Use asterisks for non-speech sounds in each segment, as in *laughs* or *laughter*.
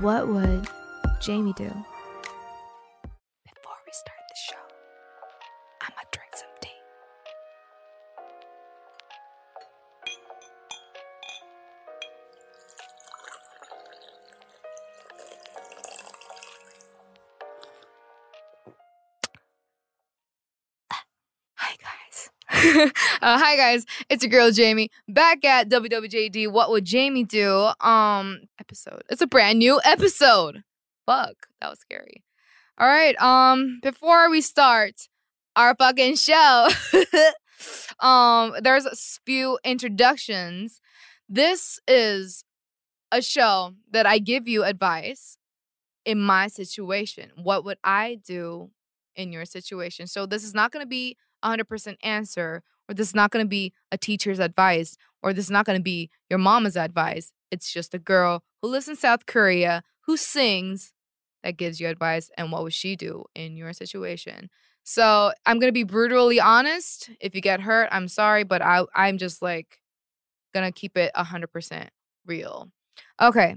What would Jamie do? Before we start the show, I'm gonna drink some tea. Hi guys. *laughs* uh, hi guys, it's your girl Jamie back at WWJD. What would Jamie do? Um, episode. It's a brand new episode. Fuck, that was scary. All right. Um, before we start our fucking show, *laughs* um, there's a few introductions. This is a show that I give you advice in my situation. What would I do in your situation? So this is not going to be a 100% answer, or this is not going to be a teacher's advice, or this is not going to be your mama's advice. It's just a girl who lives in South Korea who sings that gives you advice and what would she do in your situation. So I'm gonna be brutally honest. If you get hurt, I'm sorry, but I I'm just like gonna keep it hundred percent real. Okay.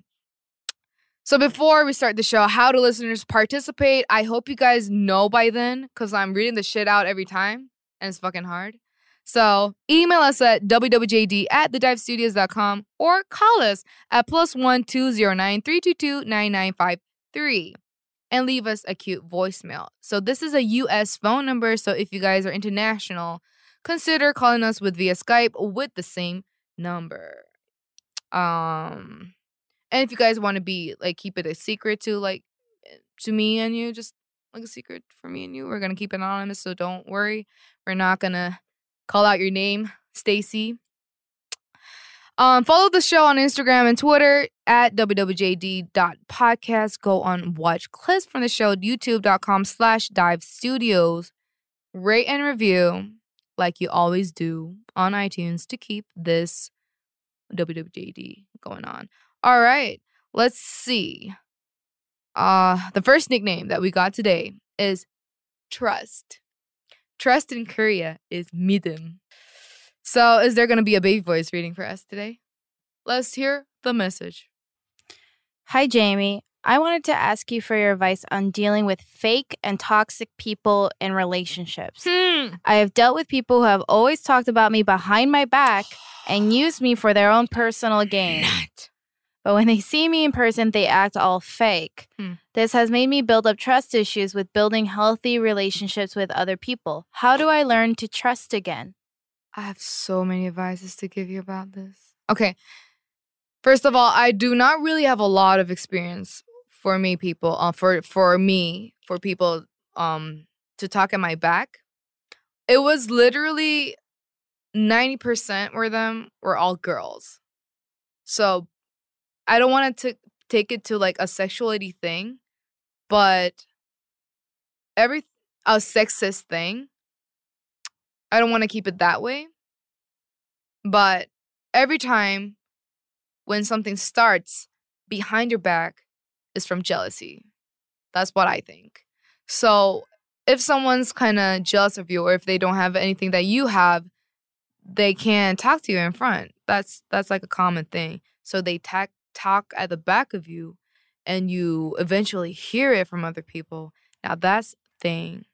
So before we start the show, how do listeners participate? I hope you guys know by then, because I'm reading the shit out every time and it's fucking hard. So email us at wwjd at thedivestudios.com or call us at plus one two zero nine three two two nine nine five three and leave us a cute voicemail. So this is a US phone number, so if you guys are international, consider calling us with via Skype with the same number. Um and if you guys want to be like keep it a secret to like to me and you just like a secret for me and you, we're to keep it anonymous, so don't worry. We're not to call out your name, Stacy. Um, follow the show on Instagram and Twitter at wwjd.podcast. Go on watch clips from the show, youtube.com slash dive studios. Rate and review like you always do on iTunes to keep this WWJD going on. All right, let's see. Uh, the first nickname that we got today is Trust. Trust in Korea is 믿음. So, is there going to be a baby voice reading for us today? Let's hear the message. Hi, Jamie. I wanted to ask you for your advice on dealing with fake and toxic people in relationships. Hmm. I have dealt with people who have always talked about me behind my back and used me for their own personal gain. *sighs* But when they see me in person, they act all fake. Hmm. This has made me build up trust issues with building healthy relationships with other people. How do I learn to trust again? I have so many advices to give you about this. Okay. First of all, I do not really have a lot of experience for me people uh, for for me for people um to talk at my back. It was literally 90% were them were all girls. So I don't want to take it to like a sexuality thing, but every a sexist thing. I don't want to keep it that way. But every time when something starts behind your back is from jealousy. That's what I think. So if someone's kind of jealous of you or if they don't have anything that you have, they can talk to you in front. That's that's like a common thing. So they tack talk at the back of you and you eventually hear it from other people. Now that's thing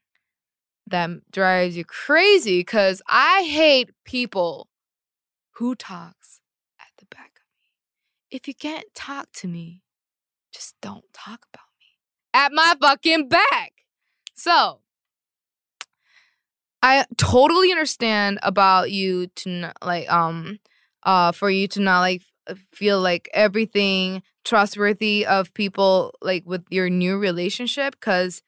that drives you crazy because I hate people who talks at the back of me. If you can't talk to me, just don't talk about me at my fucking back. So I totally understand about you to n- like um uh for you to not like Uh, feel like everything trustworthy of people like with your new relationship cuz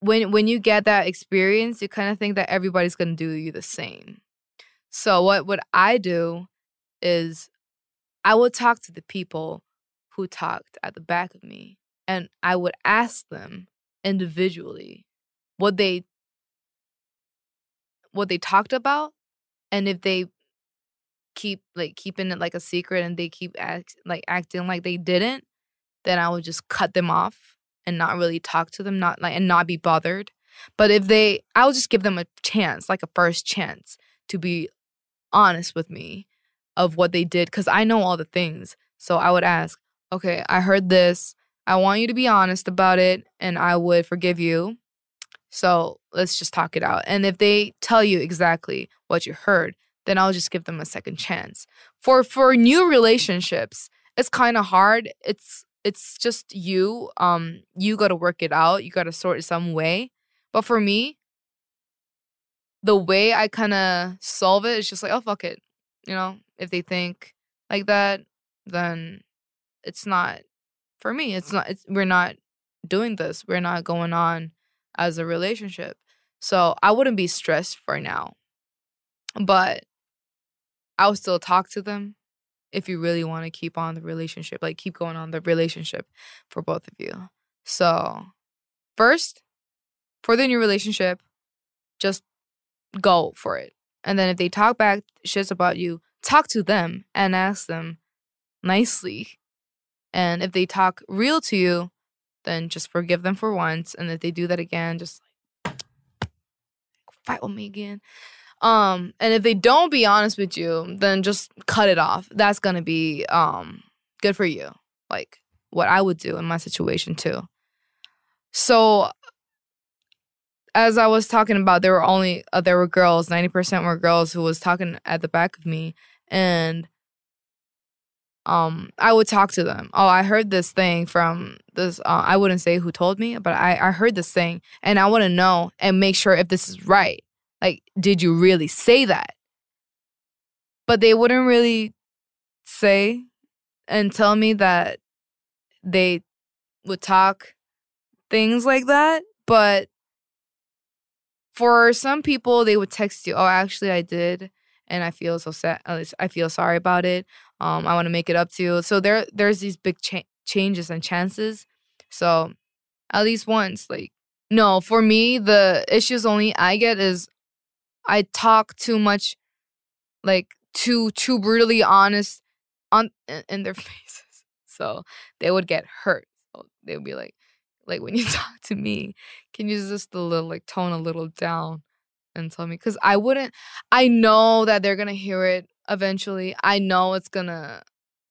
when when you get that experience, you kind of think that everybody's gonna do you the same. So what what I do is I would talk to the people who talked at the back of me, and I would ask them individually what they what they talked about, and if they keep like keeping it like a secret and they keep act, like acting like they didn't, then I would just cut them off and not really talk to them, not like and not be bothered. But if they, I'll just give them a chance, like a first chance to be honest with me of what they did because I know all the things. So I would ask, okay, I heard this. I want you to be honest about it and I would forgive you. So let's just talk it out. And if they tell you exactly what you heard, then I'll just give them a second chance. For for new relationships, it's kind of hard. It's it's just you. Um, you got to work it out. You got to sort some way. But for me, the way I kind of solve it is just like, oh fuck it, you know. If they think like that, then it's not for me. It's not. It's we're not doing this. We're not going on as a relationship. So I wouldn't be stressed for now. But I would still talk to them if you really want to keep on the relationship, like keep going on the relationship for both of you. So, first, for the new relationship, just go for it. And then if they talk back shits about you, talk to them and ask them nicely. And if they talk real to you, then just forgive them for once. And if they do that again, just like fight with me again. Um, and if they don't be honest with you, then just cut it off. That's gonna be um good for you. Like what I would do in my situation too. So as I was talking about, there were only uh, there were girls. Ninety percent were girls who was talking at the back of me, and um, I would talk to them. Oh, I heard this thing from this. Uh, I wouldn't say who told me, but I I heard this thing, and I want to know and make sure if this is right. Like, did you really say that? But they wouldn't really say and tell me that they would talk things like that. But for some people, they would text you, oh, actually, I did. And I feel so sad. I feel sorry about it. Um, I want to make it up to you. So there, there's these big cha- changes and chances. So at least once, like, no, for me, the issues only I get is I talk too much, like too too brutally honest on in their *laughs* faces, so they would get hurt. So they would be like, like when you *laughs* talk to me, can you just a little like tone a little down and tell me? Because I wouldn't. I know that they're gonna hear it eventually. I know it's gonna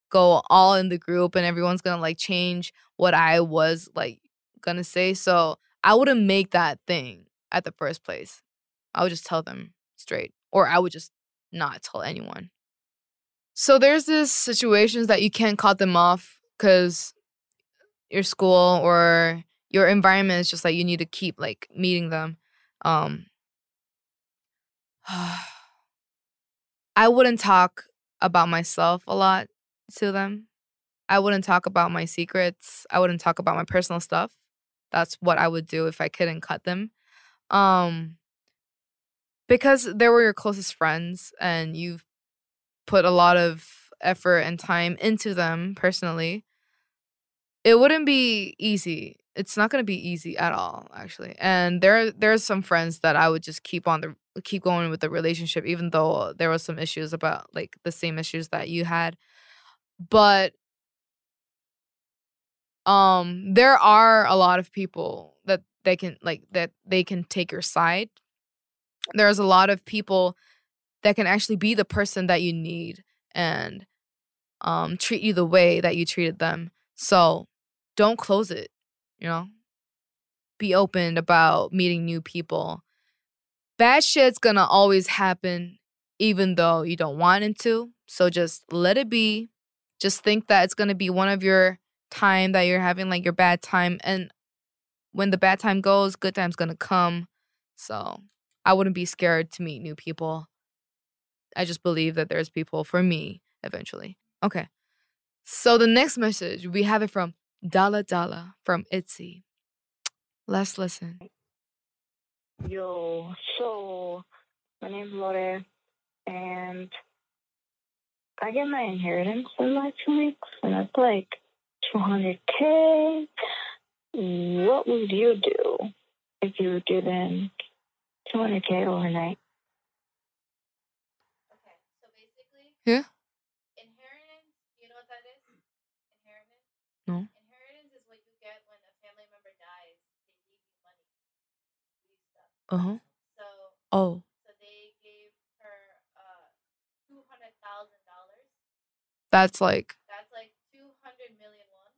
go all in the group and everyone's gonna like change what I was like gonna say. So I wouldn't make that thing at the first place. I would just tell them straight, or I would just not tell anyone. So there's this situations that you can't cut them off because your school or your environment is just like you need to keep like meeting them. Um, *sighs* I wouldn't talk about myself a lot to them. I wouldn't talk about my secrets. I wouldn't talk about my personal stuff. That's what I would do if I couldn't cut them. Um, because they were your closest friends and you've put a lot of effort and time into them personally it wouldn't be easy. It's not going to be easy at all actually and there there's some friends that i would just keep on the keep going with the relationship even though there was some issues about like the same issues that you had but um there are a lot of people that they can like that they can take your side there's a lot of people that can actually be the person that you need and um, treat you the way that you treated them. So don't close it, you know? Be open about meeting new people. Bad shit's gonna always happen, even though you don't want it to. So just let it be. Just think that it's gonna be one of your time that you're having, like your bad time. And when the bad time goes, good time's gonna come. So I wouldn't be scared to meet new people. I just believe that there's people for me eventually. Okay. So the next message, we have it from Dalla Dalla from Itzy. Let's listen. Yo, so my name's Lore, and I get my inheritance in like two weeks, and it's like 200k. What would you do if you given 200k overnight? Okay, so basically, Yeah. inheritance. You know what that is? Inheritance. No. Inheritance is what you get when a family member dies. They leave you money. Leave stuff. Uh huh. So, Oh. so they gave her uh two hundred thousand dollars. That's like That's like two hundred million won.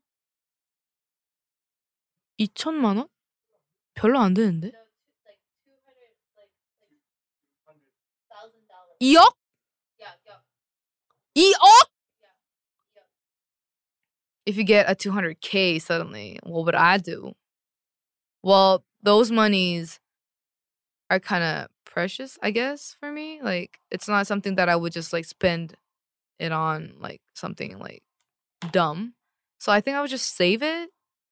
2천만 원? 별로 안 되는데? 2억? Yeah, yeah, 2억? If you get a 200k suddenly, what would I do? Well, those monies are kind of precious, I guess, for me. Like, it's not something that I would just like spend it on like something like dumb. So I think I would just save it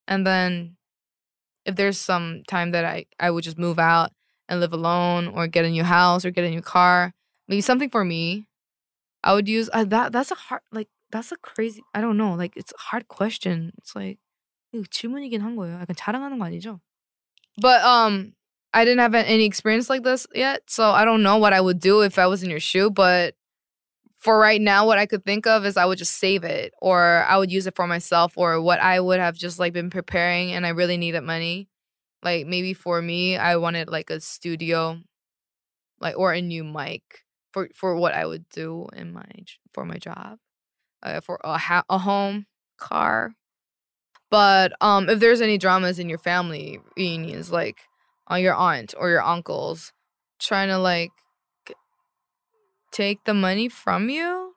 and then if there's some time that I I would just move out and live alone or get a new house or get a new car, maybe something for me. I would use uh, that that's a hard like that's a crazy I don't know. Like it's a hard question. It's like 이거 질문이긴 한 거예요. 약간 자랑하는 거 아니죠? But um I didn't have any experience like this yet, so I don't know what I would do if I was in your shoe, but for right now what I could think of is I would just save it or I would use it for myself or what I would have just like been preparing and I really needed money. Like maybe for me I wanted like a studio like or a new mic for for what I would do in my for my job. Uh, for a ha- a home, car. But um if there's any dramas in your family reunions like on your aunt or your uncles trying to like take the money from you?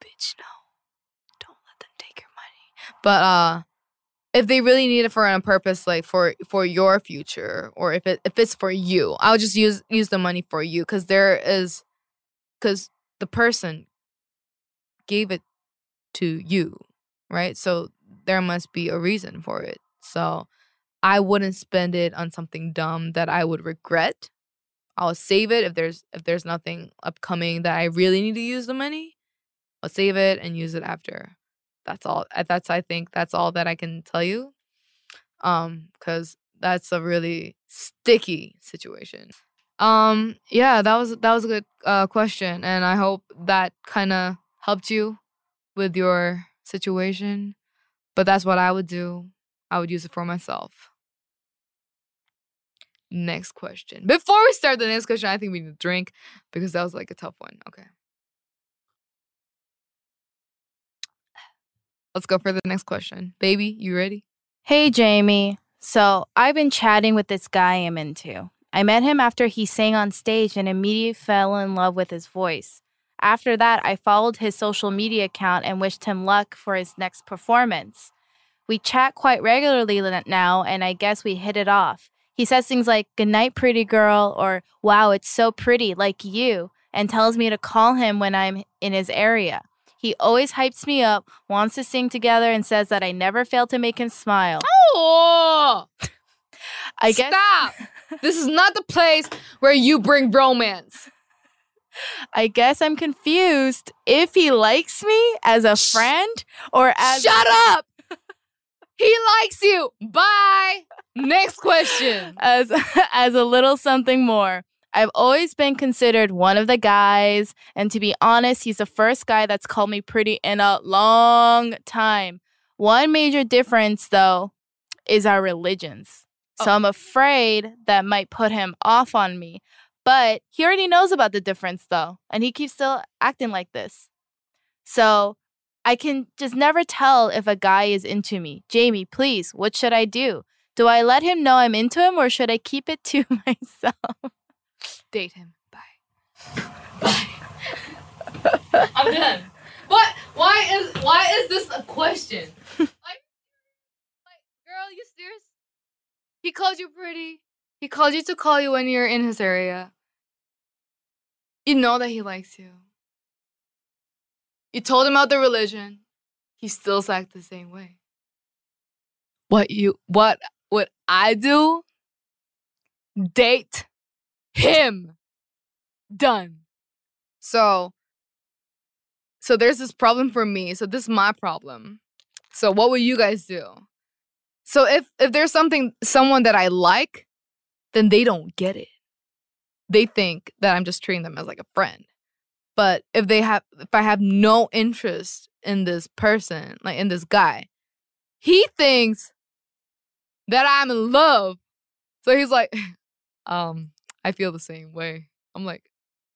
Bitch, no. Don't let them take your money. But uh if they really need it for a purpose like for for your future or if it if it's for you, I'll just use use the money for you cuz there is cuz the person gave it to you, right? So there must be a reason for it. So I wouldn't spend it on something dumb that I would regret. I'll save it if there's if there's nothing upcoming that I really need to use the money. I'll save it and use it after. That's all. uh, That's I think that's all that I can tell you. Um, because that's a really sticky situation. Um, yeah, that was that was a good uh question, and I hope that kind of helped you with your situation. But that's what I would do. I would use it for myself. Next question. Before we start the next question, I think we need to drink because that was like a tough one. Okay. Let's go for the next question. Baby, you ready? Hey, Jamie. So I've been chatting with this guy I'm into. I met him after he sang on stage and immediately fell in love with his voice. After that, I followed his social media account and wished him luck for his next performance. We chat quite regularly now, and I guess we hit it off. He says things like, Good night, pretty girl, or Wow, it's so pretty, like you, and tells me to call him when I'm in his area. He always hypes me up, wants to sing together, and says that I never fail to make him smile. Oh, I guess stop. *laughs* this is not the place where you bring romance. I guess I'm confused if he likes me as a friend or as Shut *laughs* up. he likes you. Bye. Next question. as *laughs* as a little something more. I've always been considered one of the guys, and to be honest, he's the first guy that's called me pretty in a long time. One major difference, though, is our religions. So Oh. I'm afraid that might put him off on me. But he already knows about the difference, though, and he keeps still acting like this. So I can just never tell if a guy is into me. Jamie, please, what should I do? Do I let him know I'm into him or should I keep it *laughs* to myself? Date him. Bye. Bye. *laughs* I'm done. What? Why is why is this a question? like, *laughs* like, girl, you serious? He called you pretty. He called you to call you when you're in his area. You know that he likes you. You told him about the religion. He still acts the same way. What you what would I do? date him. Done. So so there's this problem for me. So this is my problem. So what would you guys do? So if if there's something someone that I like, then they don't get it. They think that I'm just treating them as like a friend. But if they have if I have no interest in this person, like in this guy, he thinks that I'm in love. So he's like, *laughs* um, I feel the same way. I'm like,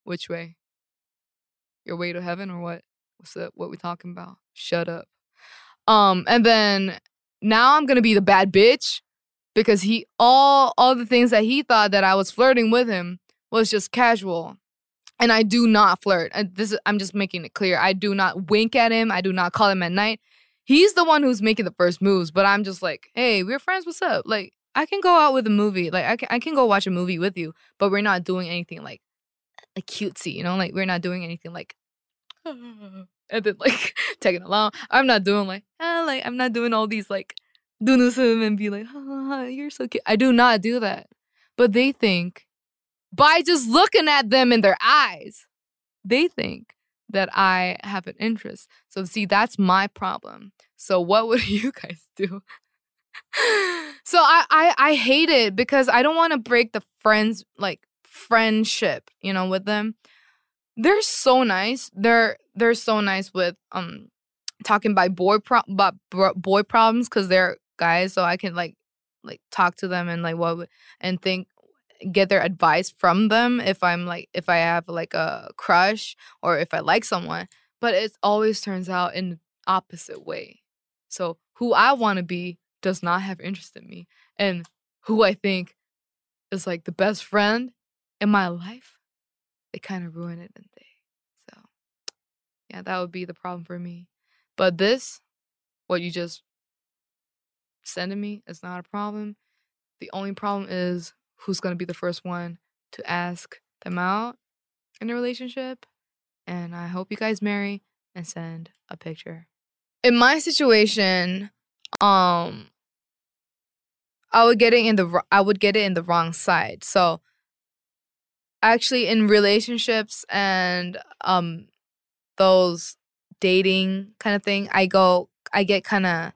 which way? Your way to heaven or what? What's up? What we talking about? Shut up. Um, and then now I'm gonna be the bad bitch because he all all the things that he thought that I was flirting with him was just casual. And I do not flirt. And this is, I'm just making it clear. I do not wink at him. I do not call him at night. He's the one who's making the first moves, but I'm just like, hey, we're friends. What's up? Like, I can go out with a movie. Like, I can, I can go watch a movie with you, but we're not doing anything like, like cutesy, you know? Like, we're not doing anything like, *laughs* and then like *laughs* tagging along. I'm not doing like, ah, like, I'm not doing all these like, him and be like, ah, you're so cute. I do not do that. But they think by just looking at them in their eyes, they think that I have an interest. So see, that's my problem. So what would *laughs* you guys do? So I, I I hate it because I don't want to break the friends like friendship, you know, with them. They're so nice. They're they're so nice with um talking by boy pro about boy problems because they're guys, so I can like like talk to them and like what and think get their advice from them if I'm like if I have like a crush or if I like someone. But it always turns out in the opposite way. So who I want to be does not have interest in me. And who I think is like the best friend in my life, they kind of ruin it, didn't they? So yeah, that would be the problem for me. But this, what you just sending me, is not a problem. The only problem is who's going to be the first one to ask them out in a relationship. And I hope you guys marry and send a picture. In my situation, um I would get it in the I would get it in the wrong side. So actually in relationships and um those dating kind of thing, I go I get kind of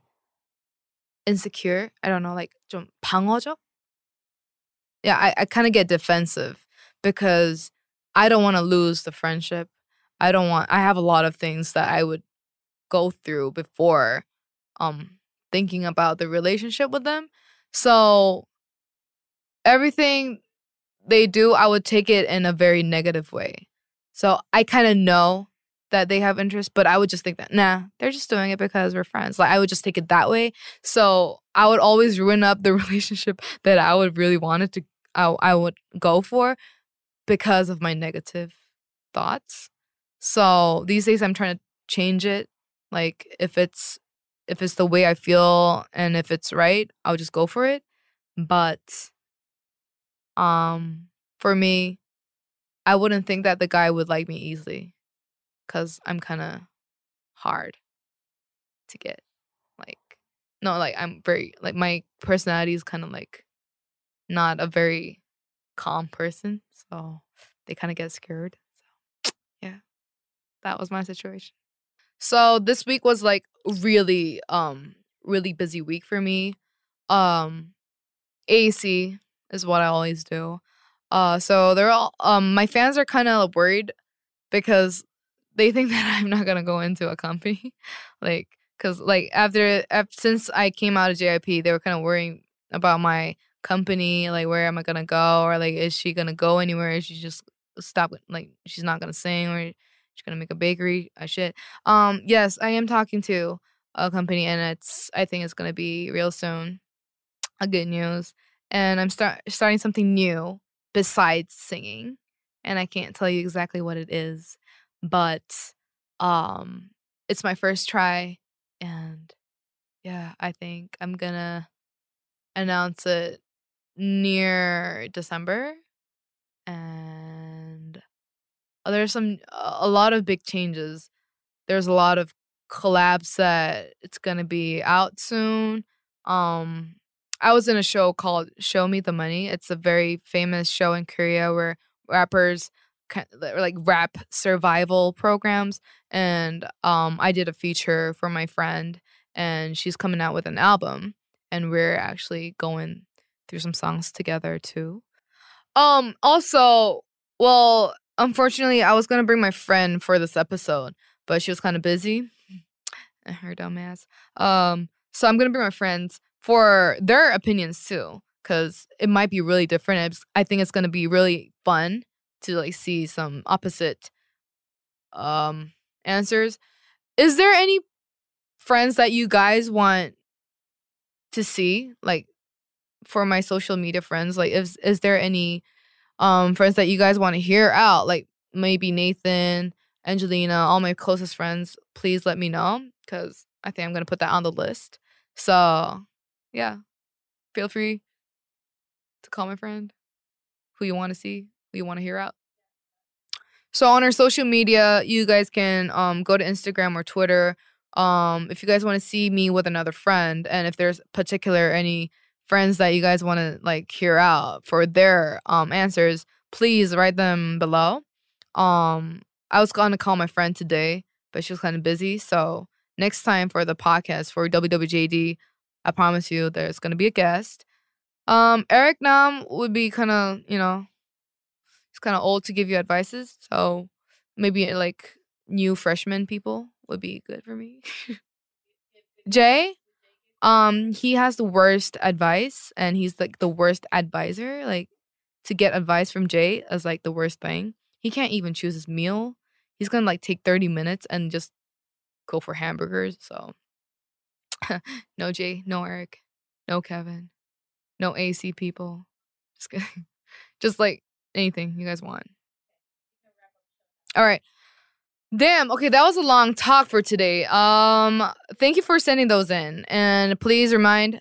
insecure. I don't know, like 좀 방어적? yeah, I, I kind of get defensive because I don't want to lose the friendship. I don't want I have a lot of things that I would go through before um thinking about the relationship with them. so everything they do, I would take it in a very negative way. So I kind of know that they have interest, but I would just think that, nah, they're just doing it because we're friends. Like I would just take it that way. So I would always ruin up the *laughs* relationship that I would really wanted to I, I would go for because of my negative thoughts. So these days I'm trying to change it. Like if it's if it's the way I feel and if it's right, I'll just go for it. But um for me, I wouldn't think that the guy would like me easily cuz I'm kind of hard to get. Like no, like I'm very like my personality is kind of like not a very calm person. So they kind of get scared. So yeah, that was my situation. So this week was like really, um, really busy week for me. Um, AC is what I always do. Uh, so they're all, um, my fans are kind of worried because they think *laughs* that I'm not gonna go into a company, *laughs* like, cause like after, after since I came out of JYP, they were kind of worrying about my company like where am i gonna go or like is she gonna go anywhere is she just stop like she's not gonna sing or she's gonna make a bakery uh, shit um yes i am talking to a company and it's i think it's gonna be real soon a good news and i'm start starting something new besides singing and i can't tell you exactly what it is but um it's my first try and yeah i think i'm gonna announce it near December. Uh, there's some a lot of big changes. There's a lot of collabs that it's gonna be out soon. Um I was in a show called Show Me the Money. It's a very famous show in Korea where rappers like rap survival programs and um I did a feature for my friend and she's coming out with an album and we're actually going through some songs together too. Um also, well, unfortunately I was to bring my friend for this episode, but she was kind of busy. Her dumb ass. Um so I'm to bring my friends for their opinions too cuz it might be really different. I think it's to be really fun to like see some opposite um answers. Is there any friends that you guys want to see like for my social media friends like is is there any um friends that you guys want to hear out like maybe Nathan, Angelina, all my closest friends, please let me know cuz I think I'm going to put that on the list. So, yeah. Feel free to call my friend who you want to see, who you want to hear out. So on our social media, you guys can um go to Instagram or Twitter. Um, if you guys want to see me with another friend, and if there's particular any friends that you guys want to like hear out for their um answers, please write them below. Um, I was gonna call my friend today, but she was kind of busy. So next time for the podcast for WWJD, I promise you there's gonna be a guest. Um, Eric Nam would be kind of you know he's kind of old to give you advices. So maybe like new freshman people would be good for me. *laughs* Jay, um, he has the worst advice and he's like the worst advisor. Like to get advice from Jay is like the worst thing. He can't even choose his meal. He's gonna like take 30 minutes and just go for hamburgers. So *laughs* no Jay, no Eric, no Kevin, no AC people. Just kidding. *laughs* Just like anything you guys want. All right. Damn. Okay, that was a long talk for today. Um, thank you for sending those in, and please remind,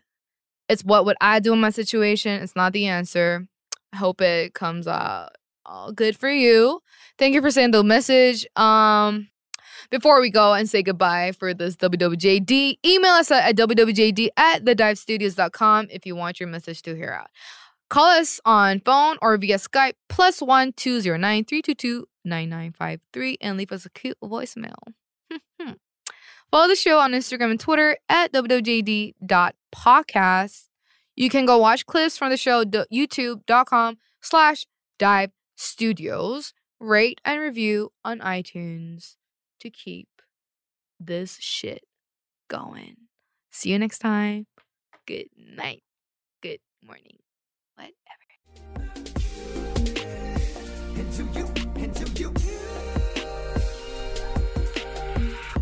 it's what would I do in my situation. It's not the answer. I hope it comes out all good for you. Thank you for sending the message. Um, before we go and say goodbye for this WWJD, email us at, at WWJD at thedivestudios.com if you want your message to hear out. Call us on phone or via Skype plus one two zero nine three two two nine nine five three and leave us a cute voicemail. Hmm, hmm. Follow the show on Instagram and Twitter at wwjd.podcast. You can go watch clips from the show youtube.com slash dive studios. Rate and review on iTunes to keep this shit going. See you next time. Good night. Good morning.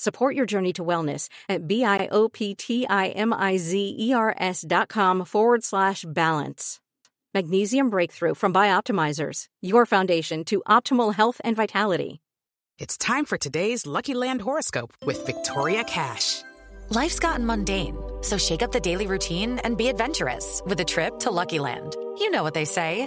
Support your journey to wellness at B-I-O-P-T-I-M-I-Z-E-R-S dot com forward slash balance. Magnesium Breakthrough from Bioptimizers, your foundation to optimal health and vitality. It's time for today's Lucky Land horoscope with Victoria Cash. Life's gotten mundane, so shake up the daily routine and be adventurous with a trip to Lucky Land. You know what they say.